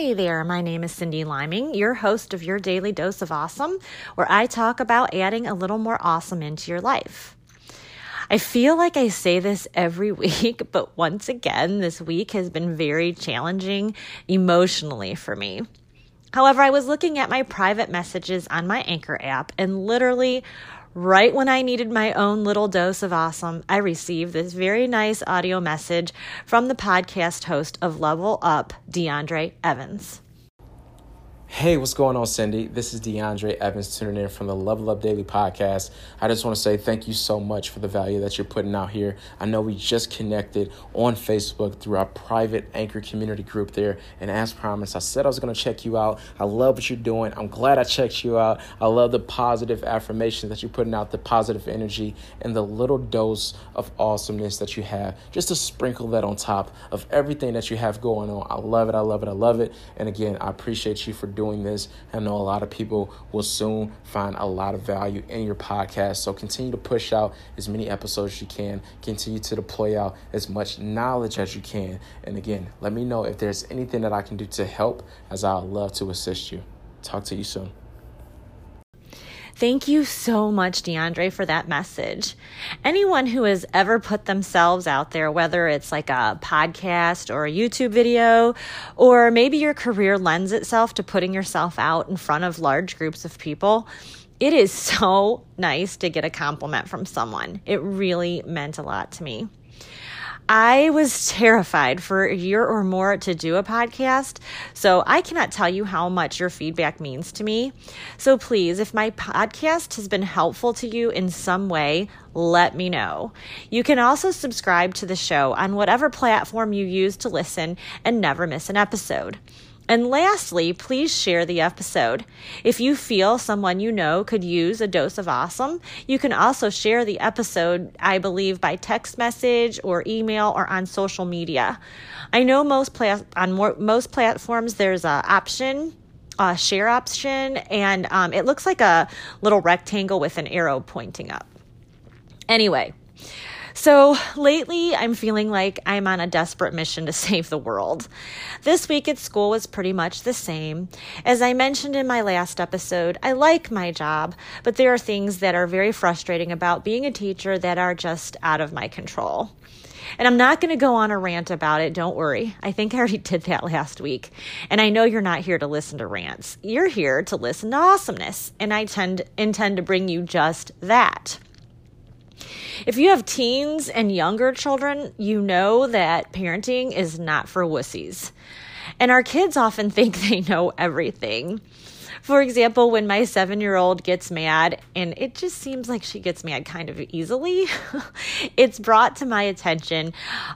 Hey there, my name is Cyndi Liming, your host of Your Daily Dose of Awesome, where I talk about adding a little more awesome into your life. I feel like I say this every week, but once again, this week has been very challenging emotionally for me. However, I was looking at my private messages on my Anchor app and literally Right when I needed my own little dose of awesome, I received this very nice audio message from the podcast host of Level Up, DeAndre Evans. Hey, what's going on, Cyndi? This is DeAndre Evans tuning in from the Level Up Daily podcast. I just want to say thank you so much for the value that you're putting out here. I know we just connected on Facebook through our private Anchor community group there. And as promised, I said I was going to check you out. I love what you're doing. I'm glad I checked you out. I love the positive affirmations that you're putting out, the positive energy, and the little dose of awesomeness that you have. Just to sprinkle that on top of everything that you have going on. I love it. I love it. I love it. And again, I appreciate you for doing doing this. I know a lot of people will soon find a lot of value in your podcast. So continue to push out as many episodes as you can. Continue to deploy out as much knowledge as you can. And again, let me know if there's anything that I can do to help, as I'd love to assist you. Talk to you soon. Thank you so much, DeAndre, for that message. Anyone who has ever put themselves out there, whether it's like a podcast or a YouTube video, or maybe your career lends itself to putting yourself out in front of large groups of people, it is so nice to get a compliment from someone. It really meant a lot to me. I was terrified for a year or more to do a podcast, so I cannot tell you how much your feedback means to me. So please, if my podcast has been helpful to you in some way, let me know. You can also subscribe to the show on whatever platform you use to listen and never miss an episode. And lastly, please share the episode. If you feel someone you know could use a dose of awesome, you can also share the episode, I believe, by text message or email or on social media. I know most pla- on more, most platforms there's a option a share option, and um, it looks like a little rectangle with an arrow pointing up. Anyway, so lately, I'm feeling like I'm on a desperate mission to save the world. This week at school was pretty much the same. As I mentioned in my last episode, I like my job, but there are things that are very frustrating about being a teacher that are just out of my control. And I'm not going to go on a rant about it. Don't worry. I think I already did that last week. And I know you're not here to listen to rants. You're here to listen to awesomeness. And I tend, intend to bring you just that. If you have teens and younger children, you know that parenting is not for wussies. And our kids often think they know everything. For example, when my seven year old gets mad, and it just seems like she gets mad kind of easily, it's brought to my attention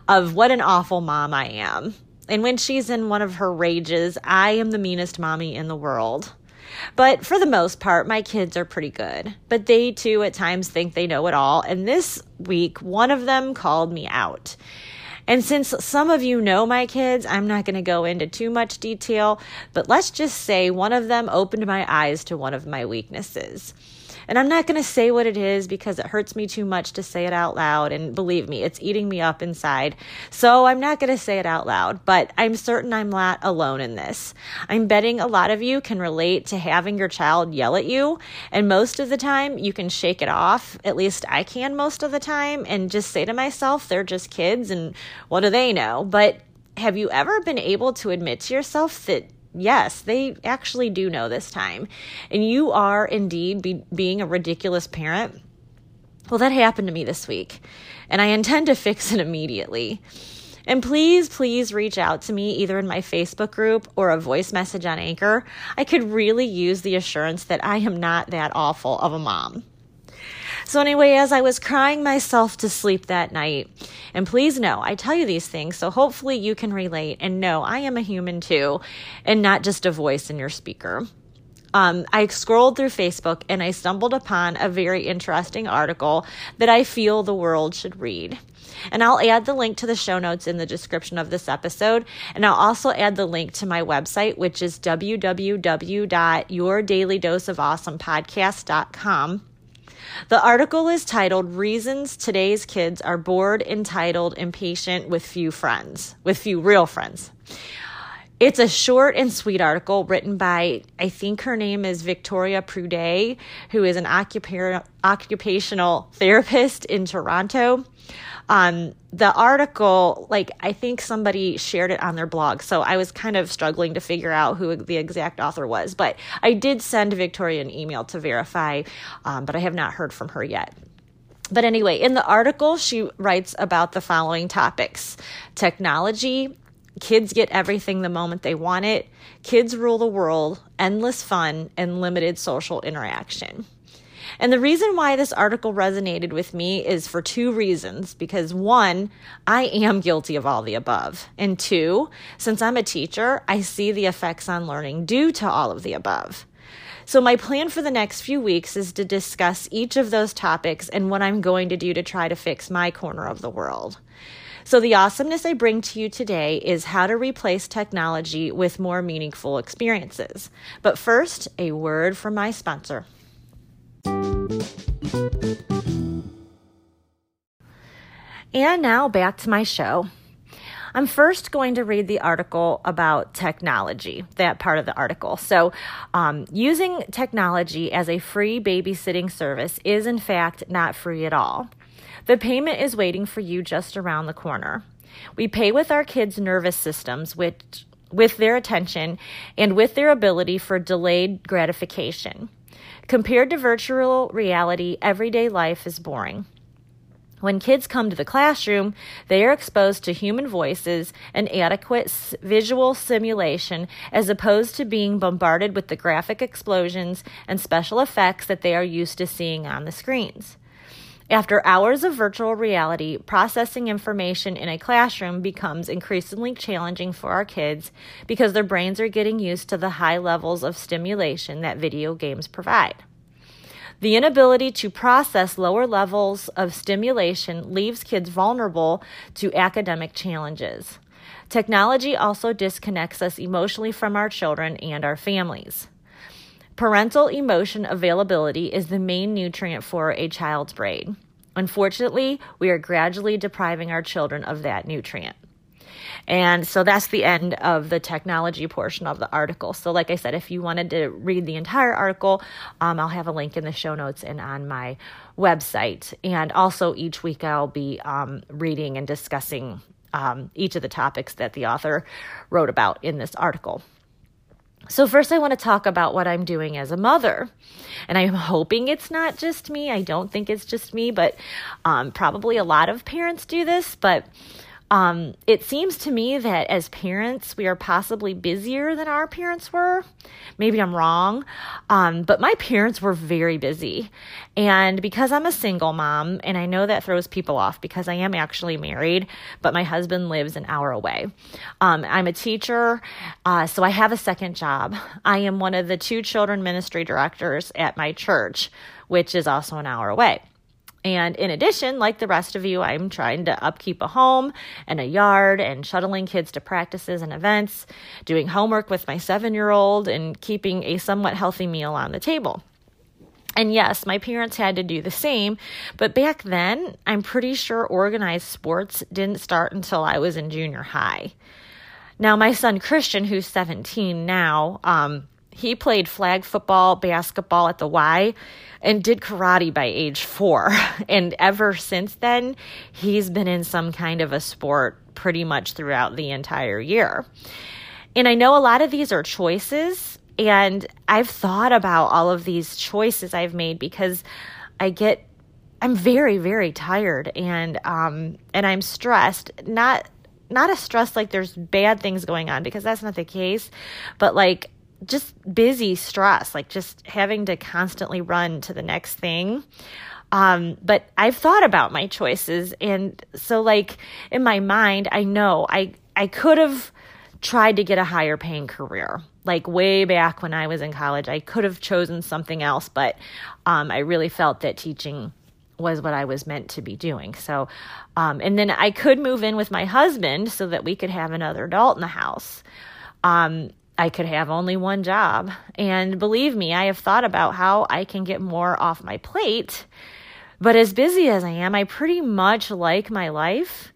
of what an awful mom I am. And when she's in one of her rages, I am the meanest mommy in the world. But for the most part, my kids are pretty good. But they too at times think they know it all. And this week, one of them called me out. And since some of you know my kids, I'm not going to go into too much detail, but let's just say one of them opened my eyes to one of my weaknesses. And I'm not going to say what it is because it hurts me too much to say it out loud. And believe me, it's eating me up inside. So I'm not going to say it out loud, but I'm certain I'm not alone in this. I'm betting a lot of you can relate to having your child yell at you. And most of the time, you can shake it off. At least I can most of the time and just say to myself, they're just kids and what do they know? But have you ever been able to admit to yourself that Yes, they actually do know this time. And you are indeed be, being a ridiculous parent. Well, that happened to me this week, and I intend to fix it immediately. And please, please reach out to me either in my Facebook group or a voice message on Anchor. I could really use the assurance that I am not that awful of a mom. So, anyway, as I was crying myself to sleep that night, and please know, I tell you these things, so hopefully you can relate and know I am a human too, and not just a voice in your speaker. Um, I scrolled through Facebook and I stumbled upon a very interesting article that I feel the world should read. And I'll add the link to the show notes in the description of this episode. And I'll also add the link to my website, which is www.yourdailydoseofawesomepodcast.com. The article is titled Reasons Today's Kids Are Bored, Entitled, Impatient with Few Friends, with Few Real Friends. It's a short and sweet article written by, I think her name is Victoria Prooday, who is an occupa- occupational therapist in Toronto. Um, the article, like, I think somebody shared it on their blog. So I was kind of struggling to figure out who the exact author was. But I did send Victoria an email to verify, um, but I have not heard from her yet. But anyway, in the article, she writes about the following topics technology, kids get everything the moment they want it, kids rule the world, endless fun, and limited social interaction. And the reason why this article resonated with me is for two reasons. Because one, I am guilty of all the above. And two, since I'm a teacher, I see the effects on learning due to all of the above. So, my plan for the next few weeks is to discuss each of those topics and what I'm going to do to try to fix my corner of the world. So, the awesomeness I bring to you today is how to replace technology with more meaningful experiences. But first, a word from my sponsor. And now back to my show. I'm first going to read the article about technology, that part of the article. So, um, using technology as a free babysitting service is, in fact, not free at all. The payment is waiting for you just around the corner. We pay with our kids' nervous systems, which, with their attention, and with their ability for delayed gratification. Compared to virtual reality, everyday life is boring. When kids come to the classroom, they are exposed to human voices and adequate visual simulation as opposed to being bombarded with the graphic explosions and special effects that they are used to seeing on the screens. After hours of virtual reality, processing information in a classroom becomes increasingly challenging for our kids because their brains are getting used to the high levels of stimulation that video games provide. The inability to process lower levels of stimulation leaves kids vulnerable to academic challenges. Technology also disconnects us emotionally from our children and our families. Parental emotion availability is the main nutrient for a child's brain. Unfortunately, we are gradually depriving our children of that nutrient. And so that's the end of the technology portion of the article. So, like I said, if you wanted to read the entire article, um, I'll have a link in the show notes and on my website. And also, each week I'll be um, reading and discussing um, each of the topics that the author wrote about in this article. So, first, I want to talk about what I'm doing as a mother. And I'm hoping it's not just me. I don't think it's just me, but um, probably a lot of parents do this. But um, it seems to me that as parents, we are possibly busier than our parents were. Maybe I'm wrong, um, but my parents were very busy. And because I'm a single mom, and I know that throws people off because I am actually married, but my husband lives an hour away. Um, I'm a teacher, uh, so I have a second job. I am one of the two children ministry directors at my church, which is also an hour away. And in addition, like the rest of you, I'm trying to upkeep a home and a yard and shuttling kids to practices and events, doing homework with my seven year old, and keeping a somewhat healthy meal on the table. And yes, my parents had to do the same, but back then, I'm pretty sure organized sports didn't start until I was in junior high. Now, my son Christian, who's 17 now, um, he played flag football, basketball at the Y, and did karate by age four. And ever since then, he's been in some kind of a sport pretty much throughout the entire year. And I know a lot of these are choices, and I've thought about all of these choices I've made because I get I'm very, very tired and um and I'm stressed. Not not a stress like there's bad things going on because that's not the case, but like just busy stress, like just having to constantly run to the next thing. Um, but I've thought about my choices and so like in my mind I know I I could have tried to get a higher paying career. Like way back when I was in college, I could have chosen something else, but um, I really felt that teaching was what I was meant to be doing. So, um, and then I could move in with my husband so that we could have another adult in the house. Um, I could have only one job. And believe me, I have thought about how I can get more off my plate. But as busy as I am, I pretty much like my life.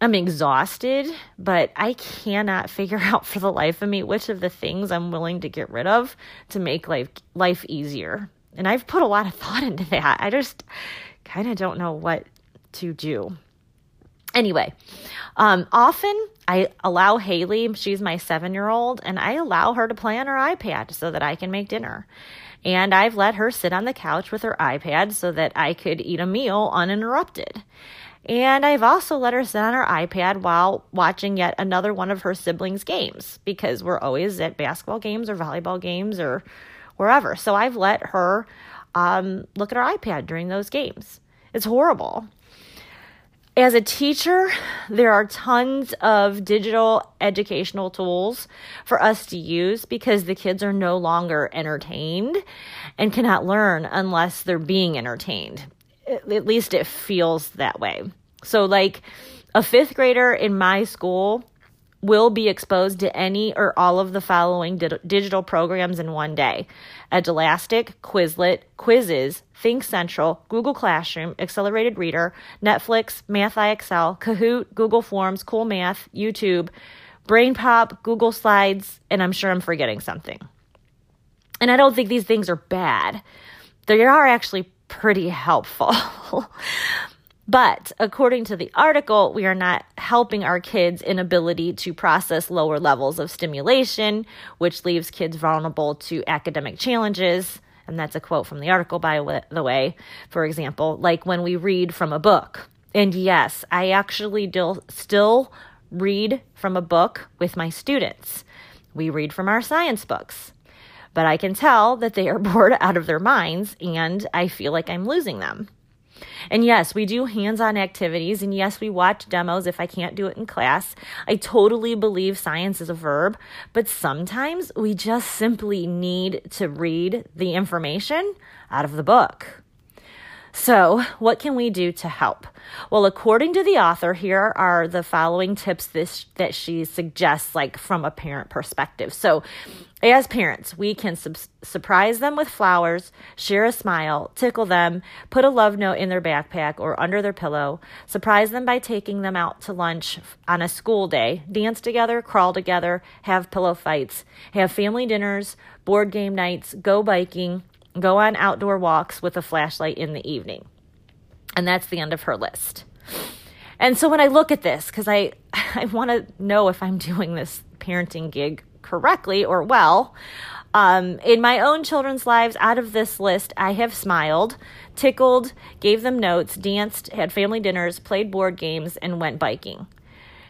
I'm exhausted, but I cannot figure out for the life of me which of the things I'm willing to get rid of to make life life easier. And I've put a lot of thought into that. I just kind of don't know what to do. Anyway, um, often I allow Haley, she's my seven year old, and I allow her to play on her iPad so that I can make dinner. And I've let her sit on the couch with her iPad so that I could eat a meal uninterrupted. And I've also let her sit on her iPad while watching yet another one of her siblings' games because we're always at basketball games or volleyball games or wherever. So I've let her um, look at her iPad during those games. It's horrible. As a teacher, there are tons of digital educational tools for us to use because the kids are no longer entertained and cannot learn unless they're being entertained. At least it feels that way. So, like a fifth grader in my school will be exposed to any or all of the following di- digital programs in one day Edulastic, Quizlet, Quizizz, Think Central, Google Classroom, Accelerated Reader, Netflix, Math IXL, Kahoot, Google Forms, Cool Math, YouTube, BrainPop, Google Slides, and I'm sure I'm forgetting something. And I don't think these things are bad. They are actually pretty helpful. But according to the article, we are not helping our kids' inability to process lower levels of stimulation, which leaves kids vulnerable to academic challenges. And that's a quote from the article, by the way. For example, like when we read from a book. And yes, I actually do, still read from a book with my students. We read from our science books. But I can tell that they are bored out of their minds, and I feel like I'm losing them. And yes, we do hands on activities. And yes, we watch demos if I can't do it in class. I totally believe science is a verb, but sometimes we just simply need to read the information out of the book. So, what can we do to help? Well, according to the author, here are the following tips this, that she suggests, like from a parent perspective. So, as parents, we can sub- surprise them with flowers, share a smile, tickle them, put a love note in their backpack or under their pillow, surprise them by taking them out to lunch on a school day, dance together, crawl together, have pillow fights, have family dinners, board game nights, go biking, go on outdoor walks with a flashlight in the evening. And that's the end of her list. And so when I look at this, because I, I want to know if I'm doing this parenting gig correctly or well, um, in my own children's lives, out of this list, I have smiled, tickled, gave them notes, danced, had family dinners, played board games, and went biking.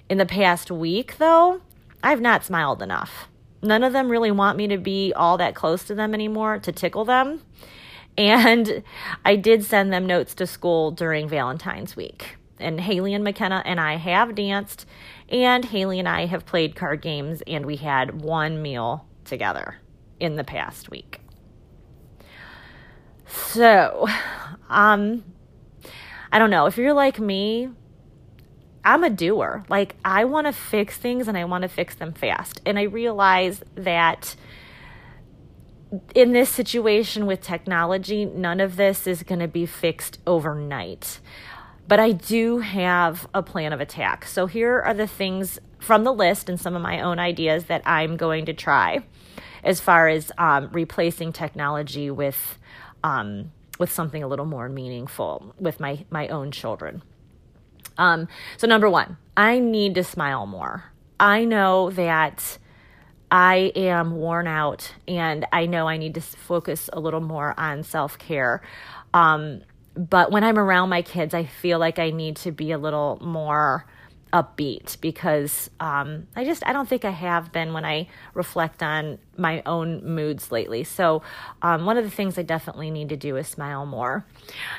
In the past week, though, I've not smiled enough. None of them really want me to be all that close to them anymore to tickle them. And I did send them notes to school during Valentine's week. And Haley and McKenna and I have danced, and Haley and I have played card games, and we had one meal together in the past week. So, um, I don't know. If you're like me, I'm a doer. Like, I want to fix things and I want to fix them fast. And I realize that in this situation with technology, none of this is going to be fixed overnight. But I do have a plan of attack. So here are the things from the list and some of my own ideas that I'm going to try as far as um, replacing technology with um, with something a little more meaningful with my my own children. Um, so, number one, I need to smile more. I know that I am worn out and I know I need to focus a little more on self care. Um, but when I'm around my kids, I feel like I need to be a little more upbeat because um, I just I don't think I have been when I reflect on my own moods lately. So um, one of the things I definitely need to do is smile more.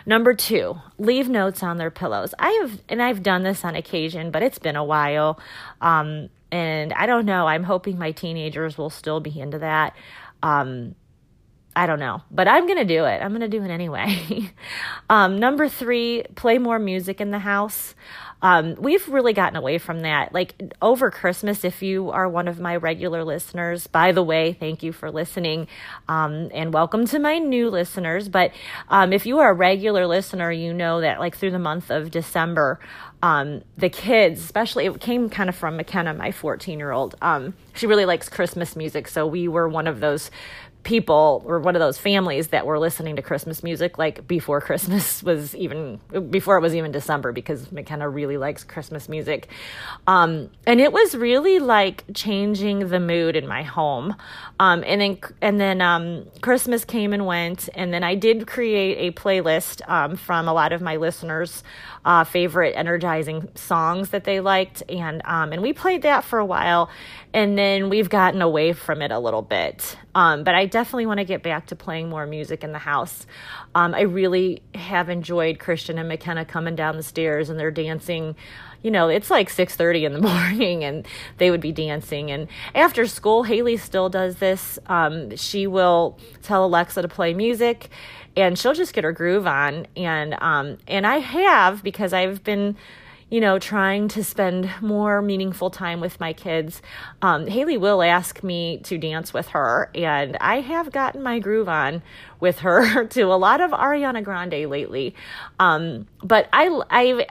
Number two, leave notes on their pillows. I have and I've done this on occasion, but it's been a while. Um, and I don't know. I'm hoping my teenagers will still be into that. Um, I don't know, but I'm going to do it. I'm going to do it anyway. um, number three, play more music in the house. Um, we've really gotten away from that. Like over Christmas, if you are one of my regular listeners, by the way, thank you for listening um, and welcome to my new listeners. But um, if you are a regular listener, you know that like through the month of December, um, the kids, especially, it came kind of from McKenna, my 14 year old. Um, she really likes Christmas music. So we were one of those people or one of those families that were listening to Christmas music like before Christmas was even before it was even December because McKenna really likes Christmas music. Um, and it was really like changing the mood in my home. Um, and then and then um, Christmas came and went and then I did create a playlist um, from a lot of my listeners uh, favorite energizing songs that they liked and um, and we played that for a while and then we've gotten away from it a little bit. Um, but I definitely want to get back to playing more music in the house. Um, I really have enjoyed Christian and McKenna coming down the stairs and they're dancing. You know, it's like six thirty in the morning, and they would be dancing. And after school, Haley still does this. Um, she will tell Alexa to play music, and she'll just get her groove on. And um, and I have because I've been you know, trying to spend more meaningful time with my kids. Um, Haley will ask me to dance with her, and I have gotten my groove on with her to a lot of Ariana Grande lately. Um, but I, I've,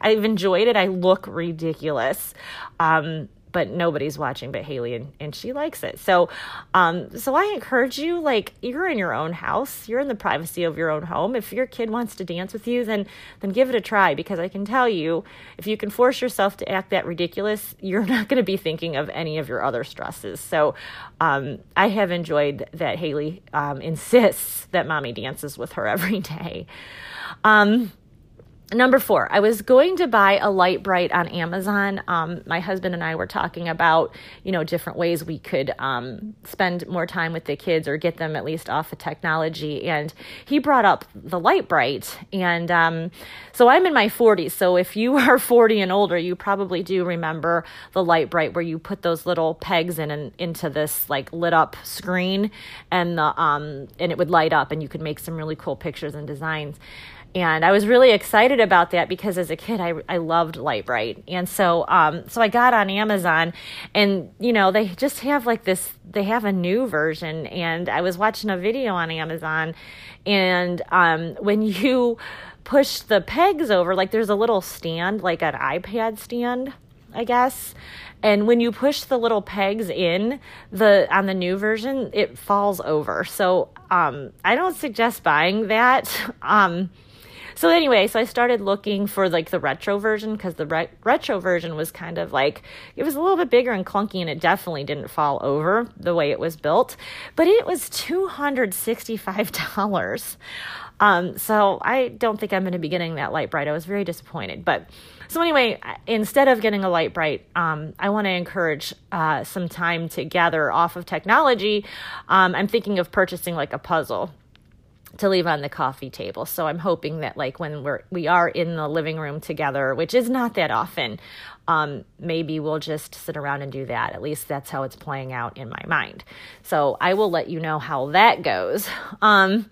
I've enjoyed it. I look ridiculous. Um, but nobody's watching but Haley and, and she likes it. So um so I encourage you like you're in your own house, you're in the privacy of your own home. If your kid wants to dance with you, then then give it a try because I can tell you if you can force yourself to act that ridiculous, you're not going to be thinking of any of your other stresses. So um I have enjoyed that Haley um insists that mommy dances with her every day. Um Number four, I was going to buy a Lite-Brite on Amazon. Um, my husband and I were talking about, you know, different ways we could um, spend more time with the kids or get them at least off of technology. And he brought up the Lite-Brite. And um, so I'm in my 40s. So if you are 40 and older, you probably do remember the Lite-Brite where you put those little pegs in and into this like lit up screen and the um and it would light up and you could make some really cool pictures and designs and I was really excited about that because as a kid I, I loved Lite-Brite and so um so I got on Amazon and you know they just have like this they have a new version. And I was watching a video on Amazon and um when you push the pegs over like there's a little stand like an iPad stand I guess. And when you push the little pegs in the on the new version it falls over. So um I don't suggest buying that. Um so anyway, so I started looking for like the retro version because the re- retro version was kind of like it was a little bit bigger and clunky, and it definitely didn't fall over the way it was built. But it was two hundred sixty-five dollars. Um, so I don't think I'm going to be getting that Lite-Brite. I was very disappointed, but. So anyway, instead of getting a Lite-Brite, um, I want to encourage uh, some time to gather off of technology. Um, I'm thinking of purchasing like a puzzle to leave on the coffee table. So I'm hoping that like when we're we are in the living room together, which is not that often, um, maybe we'll just sit around and do that. At least that's how it's playing out in my mind. So I will let you know how that goes. Um,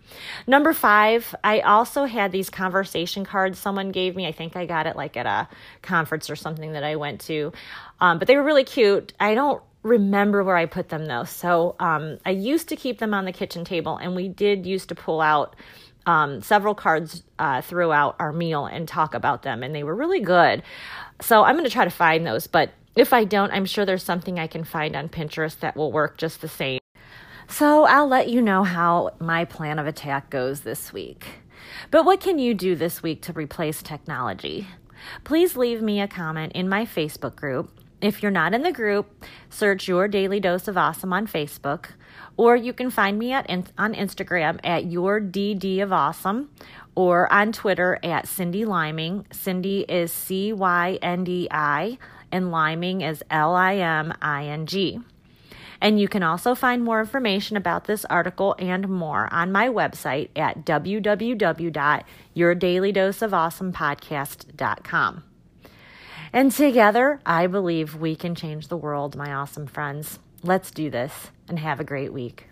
number five, I also had these conversation cards someone gave me. I think I got it like at a conference or something that I went to. Um, but they were really cute. I don't remember where I put them though. So um, I used to keep them on the kitchen table, and we did used to pull out um, several cards uh, throughout our meal and talk about them, and they were really good. So I'm going to try to find those, but if I don't, I'm sure there's something I can find on Pinterest that will work just the same. So I'll let you know how my plan of attack goes this week. But what can you do this week to replace technology? Please leave me a comment in my Facebook group If you're not in the group, search Your Daily Dose of Awesome on Facebook, or you can find me at on Instagram at Your DD of Awesome, or on Twitter at Cyndi Liming. Cyndi is C Y N D I, and Liming is L I M I N G. And you can also find more information about this article and more on my website at www.yourdailydoseofawesomepodcast.com. And together, I believe we can change the world, my awesome friends. Let's do this and have a great week.